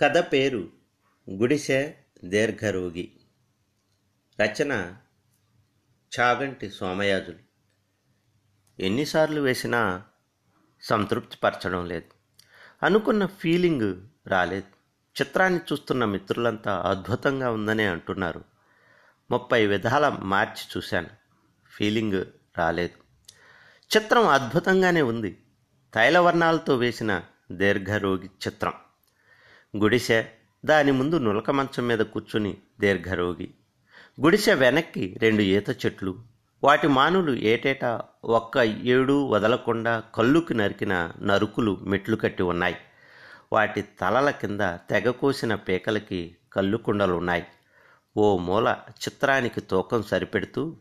కథ పేరు గుడిసె దీర్ఘరోగి. రచన చాగంటి సోమయాజులు. ఎన్నిసార్లు వేసినా సంతృప్తి పరచడం లేదు. అనుకున్న ఫీలింగ్ రాలేదు. చిత్రాన్ని చూస్తున్న మిత్రులంతా అద్భుతంగా ఉందనే అంటున్నారు. ముప్పై విధాల మార్చి చూశాను. ఫీలింగ్ రాలేదు. చిత్రం అద్భుతంగానే ఉంది. తైలవర్ణాలతో వేసిన దీర్ఘరోగి చిత్రం. గుడిసె దాని ముందు నులక మంచం మీద కూర్చుని దీర్ఘరోగి. గుడిసె వెనక్కి రెండు ఈత చెట్లు. వాటి మానులు ఏటేటా ఒక్క ఏడు వదలకుండా కళ్ళుకి నరికిన నరుకులు మెట్లు కట్టి ఉన్నాయి. వాటి తలల కింద తెగ కోసిన పీకలకి కళ్ళు కుండలు ఉన్నాయి. ఓ మూల చిత్రానికి తూకం సరిపెడుతూ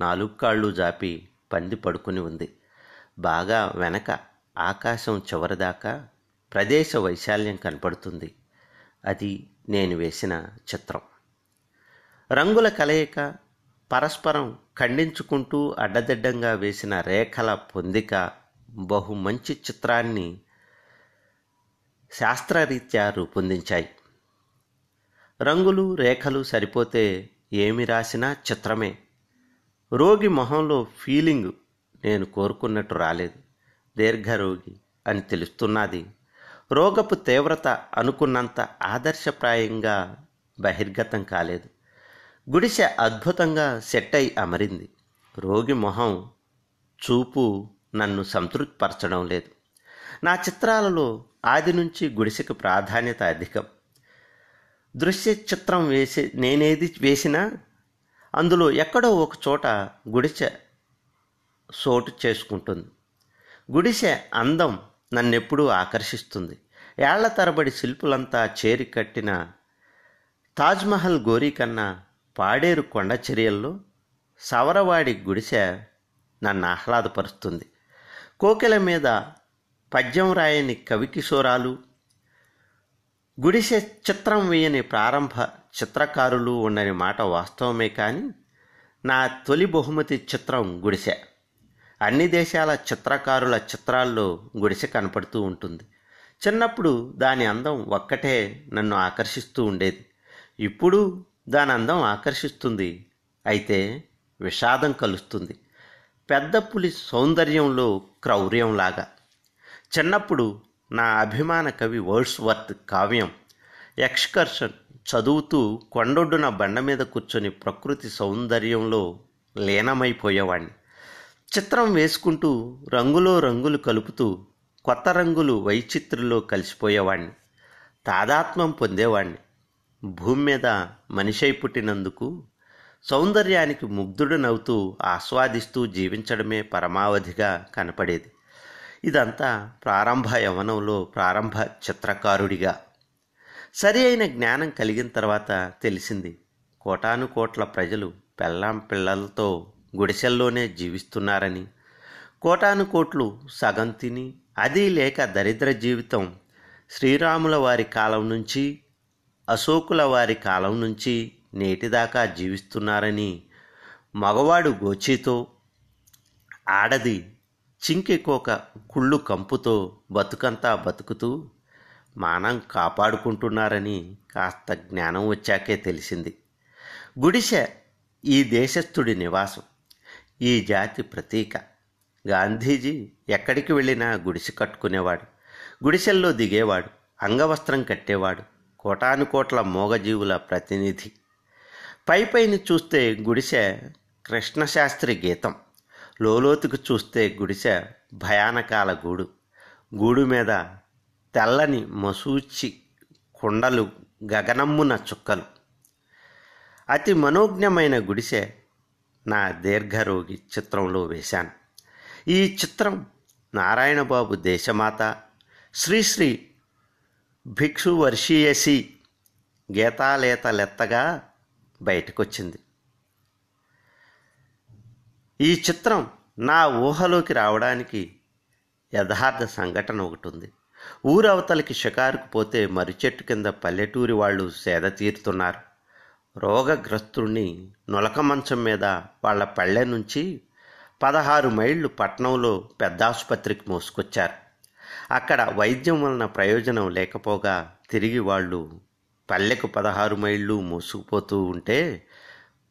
నాలుగు కాళ్ళు జాపి పంది పడుకుని ఉంది. బాగా వెనక ఆకాశం చివరిదాకా ప్రదేశ వైశాల్యం కనపడుతుంది. అది నేను వేసిన చిత్రం. రంగుల కలయిక పరస్పరం ఖండించుకుంటూ అడ్డదిడ్డంగా వేసిన రేఖల పొందిక బహు మంచి చిత్రాన్ని శాస్త్రరీత్యా రూపొందించాయి. రంగులు రేఖలు సరిపోతే ఏమి రాసినా చిత్రమే. రోగి మొహంలో ఫీలింగ్ నేను కోరుకున్నట్టు రాలేదు. దీర్ఘరోగి అని తెలుస్తున్నది రోగపు తీవ్రత అనుకున్నంత ఆదర్శప్రాయంగా బహిర్గతం కాలేదు. గుడిసె అద్భుతంగా సెట్ అయి అమరింది. రోగి మొహం చూపు నన్ను సంతృప్తిపరచడం లేదు. నా చిత్రాలలో ఆది నుంచి గుడిసెకు ప్రాధాన్యత అధికం. దృశ్య చిత్రం వేసి నేనేది వేసినా అందులో ఎక్కడో ఒక చోట గుడిసె చోటు చేసుకుంటుంది. గుడిసె అందం నన్నెప్పుడూ ఆకర్షిస్తుంది. ఏళ్ళ తరబడి శిల్పులంతా చేరి కట్టిన తాజ్మహల్ గోరీ కన్నా పాడేరు కొండ చర్యల్లో సవరవాడి గుడిసె నన్ను ఆహ్లాదపరుస్తుంది. కోకిల మీద పద్యం రాయని కవికిశోరాలు గుడిసె చిత్రం వేయని ప్రారంభ చిత్రకారులు ఉండని మాట వాస్తవమే కానీ నా తొలి బహుమతి చిత్రం గుడిసె. అన్ని దేశాల చిత్రకారుల చిత్రాల్లో గుడిసె కనపడుతూ ఉంటుంది. చిన్నప్పుడు దాని అందం ఒక్కటే నన్ను ఆకర్షిస్తూ ఉండేది. ఇప్పుడు దాని అందం ఆకర్షిస్తుంది. అయితే విషాదం కలుస్తుంది. పెద్ద పులి సౌందర్యంలో క్రౌర్యంలాగా. చిన్నప్పుడు నా అభిమాన కవి వర్డ్స్వర్త్ కావ్యం ఎక్స్కర్షన్ చదువుతూ కొండొడ్డున బండ మీద కూర్చొని ప్రకృతి సౌందర్యంలో లీనమైపోయేవాణ్ణి. చిత్రం వేసుకుంటూ రంగులో రంగులు కలుపుతూ కొత్త రంగులు వైచిత్రుల్లో కలిసిపోయేవాణ్ణి. తాదాత్మ్యం పొందేవాణ్ణి. భూమి మీద మనిషై పుట్టినందుకు సౌందర్యానికి ముగ్ధుడనవుతూ ఆస్వాదిస్తూ జీవించడమే పరమావధిగా కనపడేది. ఇదంతా ప్రారంభ యవనంలో ప్రారంభ చిత్రకారుడిగా. సరి అయిన జ్ఞానం కలిగిన తర్వాత తెలిసింది. కోటాను కోట్ల ప్రజలు పెళ్ళాం పిల్లలతో గుడిసెల్లోనే జీవిస్తున్నారని. కోటాను కోట్లు సగం తిని అది లేక దరిద్ర జీవితం శ్రీరాముల వారి కాలం నుంచి అశోకుల వారి కాలం నుంచి నేటిదాకా జీవిస్తున్నారని మగవాడు గోచితో ఆడది చింకెకోక కుళ్ళు కంపుతో బతుకంతా బతుకుతూ మానం కాపాడుకుంటున్నారని కాస్త జ్ఞానం వచ్చాకే తెలిసింది. గుడిసె ఈ దేశస్థుడి నివాసం. ఈ జాతి ప్రతీక. గాంధీజీ ఎక్కడికి వెళ్ళినా గుడిసె కట్టుకునేవాడు. గుడిసెల్లో దిగేవాడు. అంగవస్త్రం కట్టేవాడు. కోటానుకోట్ల మోగజీవుల ప్రతినిధి. పై పైన చూస్తే గుడిసె కృష్ణశాస్త్రి గీతం. లోలోతుకు చూస్తే గుడిసె భయానకాల గూడు. గూడు మీద తెల్లని మసూచి కుండలు గగనమ్మున చుక్కలు. అతి మనోజ్ఞమైన గుడిసె నా దీర్ఘరోగి చిత్రంలో వేశాను. ఈ చిత్రం నారాయణబాబు దేశమాత శ్రీశ్రీ భిక్షు వర్షీయసి గీతాలేతలెత్తగా బయటకొచ్చింది. ఈ చిత్రం నా ఊహలోకి రావడానికి యథార్థ సంఘటన ఒకటి ఉంది ఊరవతలకి షికారుకు పోతే మరిచెట్టు కింద పల్లెటూరి వాళ్ళు సేద తీరుతున్నారు. రోగగ్రస్తుడిని నులక మంచం మీద వాళ్ళ పళ్ళె నుంచి పదహారు మైళ్ళు పట్నంలో పెద్ద ఆసుపత్రికి మోసుకొచ్చారు. అక్కడ వైద్యం వలన ప్రయోజనం లేకపోగా తిరిగి వాళ్ళు పల్లెకు పదహారు మైళ్ళు మోసుకుపోతూ ఉంటే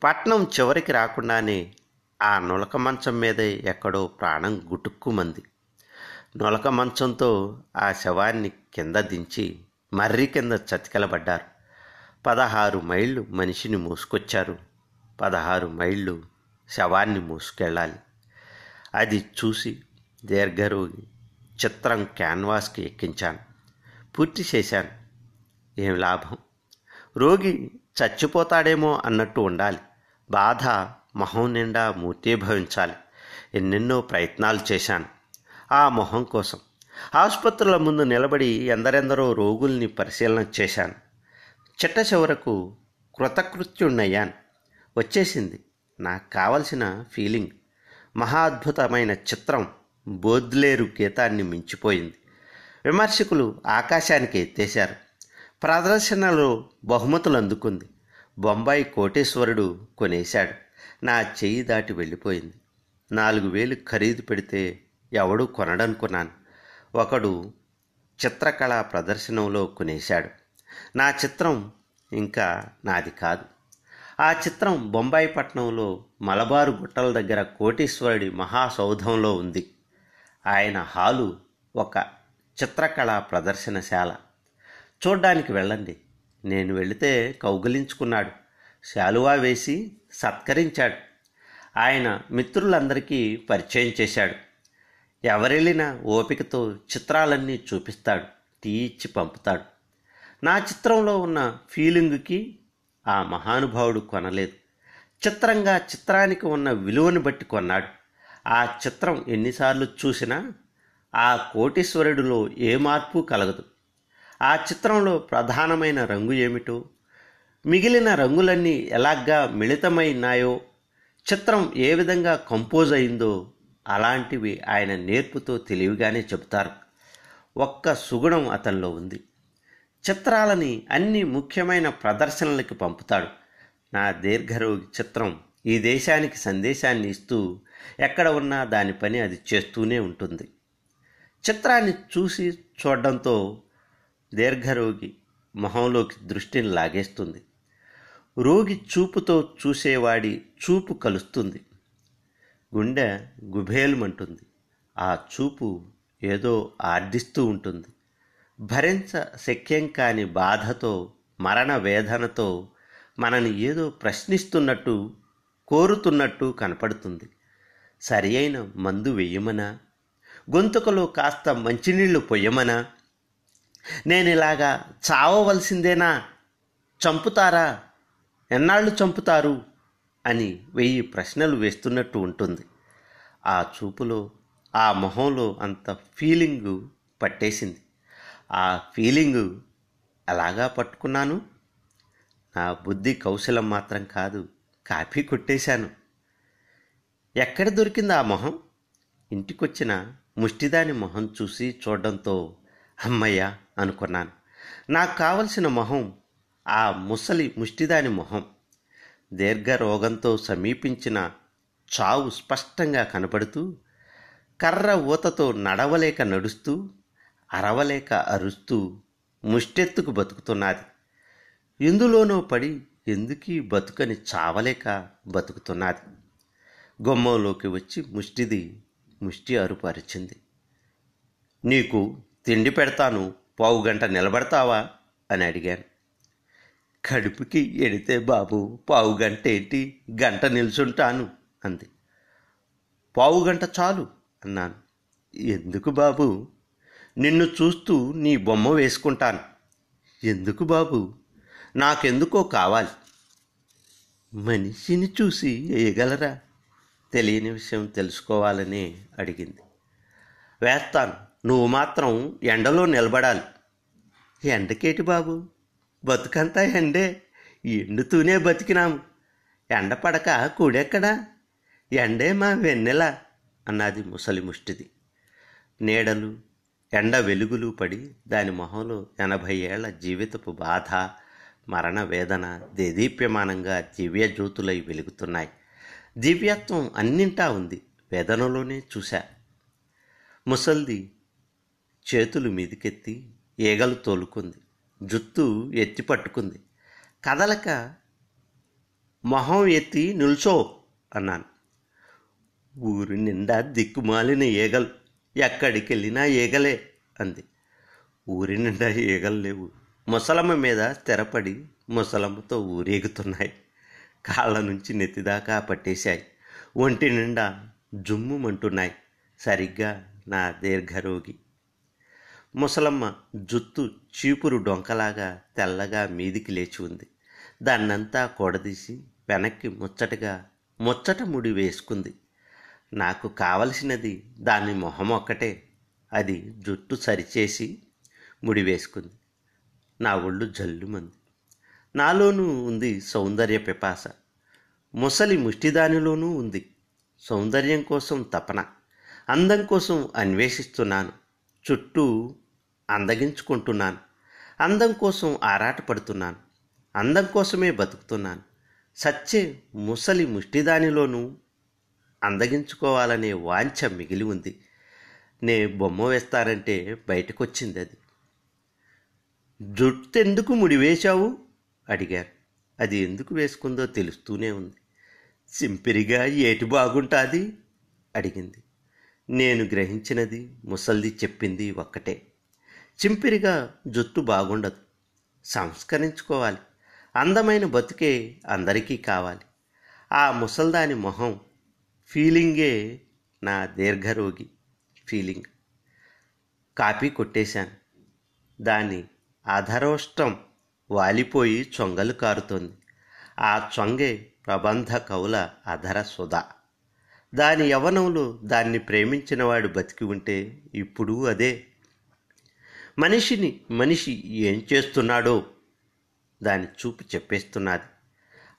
పట్నం చివరికి రాకుండానే ఆ నులక మంచం మీదే ఎక్కడో ప్రాణం గుటుక్కుమంది. నులక మంచంతో ఆ శవాన్ని కింద దించి మర్రి కింద చతికలబడ్డారు. పదహారు మైళ్ళు మనిషిని మోసుకొచ్చారు. పదహారు మైళ్ళు శవాన్ని మోసుకెళ్ళాలి. అది చూసి దీర్ఘరోగి చిత్రం క్యాన్వాస్కి ఎక్కించాను. పూర్తి చేశాను. ఏం లాభం? రోగి చచ్చిపోతాడేమో అన్నట్టు ఉండాలి. బాధ మొహం నిండా మూర్తీభవించాలి ఎన్నెన్నో ప్రయత్నాలు చేశాను. ఆ మొహం కోసం. ఆసుపత్రుల ముందు నిలబడి ఎందరెందరో రోగుల్ని పరిశీలన చేశాను. చిట్ట చివరకు కృతకృత్యుణ్ణయ్యాను. వచ్చేసింది. నాకు కావలసిన ఫీలింగ్. మహా అద్భుతమైన చిత్రం బోద్లేరు గీతాన్ని మించిపోయింది. విమర్శకులు ఆకాశానికి ఎత్తేశారు. ప్రదర్శనలో బహుమతులు అందుకుంది. బొంబాయి కోటేశ్వరుడు కొనేశాడు. నా చెయ్యి దాటి వెళ్ళిపోయింది. నాలుగు వేలు ఖరీదు పెడితే ఎవడు కొనడనుకున్నాను. ఒకడు చిత్రకళా ప్రదర్శనలో కొనేశాడు. నా చిత్రం ఇంకా నాది కాదు. ఆ చిత్రం బొంబాయి పట్టణంలో మలబారు గుట్టల దగ్గర కోటీశ్వరుడి మహాసౌధంలో ఉంది. ఆయన హాలు ఒక చిత్రకళా ప్రదర్శనశాల. చూడ్డానికి వెళ్ళండి. నేను వెళితే కౌగిలించుకున్నాడు. శాలువా వేసి సత్కరించాడు. ఆయన మిత్రులందరికీ పరిచయం చేశాడు. ఎవరెళ్ళినా ఓపికతో చిత్రాలన్నీ చూపిస్తాడు. టీ ఇచ్చి పంపుతాడు. నా చిత్రంలో ఉన్న ఫీలింగ్కి ఆ మహానుభావుడు కొనలేదు. చిత్రంగా చిత్రానికి ఉన్న విలువను బట్టి కొన్నాడు. ఆ చిత్రం ఎన్నిసార్లు చూసినా ఆ కోటీశ్వరుడిలో ఏ మార్పు కలగదు. ఆ చిత్రంలో ప్రధానమైన రంగు ఏమిటో మిగిలిన రంగులన్నీ ఎలాగ్గా మిళితమైనాయో చిత్రం ఏ విధంగా కంపోజ్ అయిందో అలాంటివి ఆయన నేర్పుతో తెలివిగానే చెబుతారు. ఒక్క సుగుణం అతనిలో ఉంది. చిత్రాలని అన్ని ముఖ్యమైన ప్రదర్శనలకి పంపుతాడు. నా దీర్ఘరోగి చిత్రం ఈ దేశానికి సందేశాన్ని ఇస్తూ ఎక్కడ ఉన్నా దాని పని అది చేస్తూనే ఉంటుంది. చిత్రాన్ని చూసి చూడడంతో దీర్ఘరోగి మొహంలోకి దృష్టిని లాగేస్తుంది. రోగి చూపుతో చూసేవాడి చూపు కలుస్తుంది. గుండె గుబేలుమంటుంది. ఆ చూపు ఏదో ఆర్డిస్తూ ఉంటుంది. భరించ శక్యం కాని బాధతో మరణ వేదనతో మనని ఏదో ప్రశ్నిస్తున్నట్టు కోరుతున్నట్టు కనపడుతుంది. సరి అయిన మందు వేయమనా? గొంతుకలో కాస్త మంచినీళ్ళు పొయ్యమనా? నేను ఇలాగా చావవలసిందేనా? చంపుతారా? ఎన్నాళ్ళు చంపుతారు? అని వెయ్యి ప్రశ్నలు వేస్తున్నట్టు ఉంటుంది. ఆ చూపులో ఆ మొహంలో అంత ఫీలింగు పట్టేసింది. ఆ ఫీలింగు అలాగా పట్టుకున్నాను. నా బుద్ధి కౌశలం మాత్రం కాదు కాపీ కొట్టేశాను. ఎక్కడ దొరికింది ఆ మొహం? ఇంటికొచ్చిన ముష్టిదాని మొహం చూసి చూడడంతో అమ్మయ్య అనుకున్నాను. నాకు కావలసిన మొహం ఆ ముసలి ముష్టిదాని మొహం. దీర్ఘ రోగంతో సమీపించిన చావు స్పష్టంగా కనపడుతూ కర్ర ఊతతో నడవలేక నడుస్తూ అరవలేక అరుస్తూ ముష్టెత్తుకు బతుకుతున్నది. ఎందులోనో పడి ఎందుకీ బతుకని చావలేక బతుకుతున్నది? గుమ్మంలోకి వచ్చి ముష్టిది ముష్టి అరుపరిచింది. నీకు తిండి పెడతాను పావుగంట నిలబడతావా? అని అడిగాను. కడుపుకి ఎడితే బాబు పావు గంట ఏంటి గంట నిల్చుంటాను అంది. పావుగంట చాలు అన్నాను. ఎందుకు బాబు? నిన్ను చూస్తూ నీ బొమ్మ వేసుకుంటాను. ఎందుకు బాబు? నాకెందుకో కావాలి. మనిషిని చూసి వేయగలరా? తెలియని విషయం తెలుసుకోవాలని అడిగింది. వేస్తాను. నువ్వు మాత్రం ఎండలో నిలబడాలి. ఎండకేటి బాబు? బతుకంతా ఎండే. ఎండుతూనే బతికినాము. ఎండ పడక కూడెక్కడా? ఎండే మా వెన్నెల అన్నది ముసలి ముష్టిది. నీడలు ఎండ వెలుగులు పడి దాని మొహంలో ఎనభై ఏళ్ళ జీవితపు బాధ మరణ వేదన దేదీప్యమానంగా దివ్యజ్యోతులై వెలుగుతున్నాయి. దివ్యత్వం అన్నింటా ఉంది. వేదనలోనే చూశా. ముసల్ది చేతులు మీదికెత్తి ఈగలు తోలుకుంది. జుత్తు ఎత్తి పట్టుకుంది. కదలక మొహం ఎత్తి నిల్చో అన్నాను. ఊరి నిండా దిక్కుమాలిన ఈగలు. ఎక్కడికి వెళ్ళినా ఈగలే అంది. ఊరి నిండా ఈగలు లేవు. ముసలమ్మ మీద స్థిరపడి ముసలమ్మతో ఊరేగుతున్నాయి. కాళ్ళ నుంచి నెత్తిదాకా పట్టేశాయి. ఒంటి నిండా జుమ్ముమంటున్నాయి. సరిగ్గా నా దీర్ఘరోగి. ముసలమ్మ జుత్తు చీపురు డొంకలాగా తెల్లగా మీదికి లేచి ఉంది. దాన్నంతా కూడదీసి వెనక్కి ముచ్చటగా ముచ్చట ముడి వేసుకుంది. నాకు కావలసినది దాని మొహం ఒక్కటే. అది జుట్టు సరిచేసి ముడి వేసుకుంది. నా ఒళ్ళు జల్లుమంది. నాలోనూ ఉంది సౌందర్య పిపాస. ముసలి ముష్టిదానిలోనూ ఉంది సౌందర్యం కోసం తపన. అందం కోసం అన్వేషిస్తున్నాను. చుట్టూ అందగించుకుంటున్నాను. అందం కోసం ఆరాటపడుతున్నాను. అందం కోసమే బతుకుతున్నాను. సచ్చే ముసలి ముష్టిదానిలోనూ అందగించుకోవాలనే వాంఛ మిగిలి ఉంది. నే బొమ్మ వేస్తానంటే బయటకొచ్చింది అది. జుట్టెందుకు ముడివేశావు? అడిగారు. అది ఎందుకు వేసుకుందో తెలుస్తూనే ఉంది. సింపిరిగా ఏటి బాగుంటుంది? అడిగింది. నేను గ్రహించినది ముసల్ది చెప్పింది ఒక్కటే. చింపిరిగా జుట్టు బాగుండదు. సంస్కరించుకోవాలి. అందమైన బతుకే అందరికీ కావాలి. ఆ ముసల్దాని మొహం ఫీలింగే నా దీర్ఘరోగి ఫీలింగ్. కాపీ కొట్టేశాను. దాని అధరోష్టం వాలిపోయి చొంగలు కారుతోంది. ఆ చొంగే ప్రబంధ కవుల అధర సుధ. దాని యవనంలో దాన్ని ప్రేమించినవాడు బతికి ఉంటే ఇప్పుడు అదే. మనిషిని మనిషి ఏం చేస్తున్నాడో దాని చూపు చెప్పేస్తున్నది.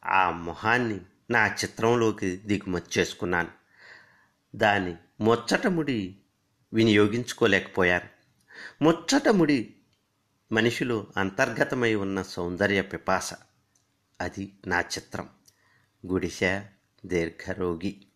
ఆ మొహాన్ని నా చిత్రంలోకి దిగుమతి చేసుకున్నాను. దాని ముచ్చటముడి వినియోగించుకోలేకపోయాను. ముచ్చటముడి మనిషిలో అంతర్గతమై ఉన్న సౌందర్య పిపాస. అది నా చిత్రం. గుడిసె దీర్ఘరోగి.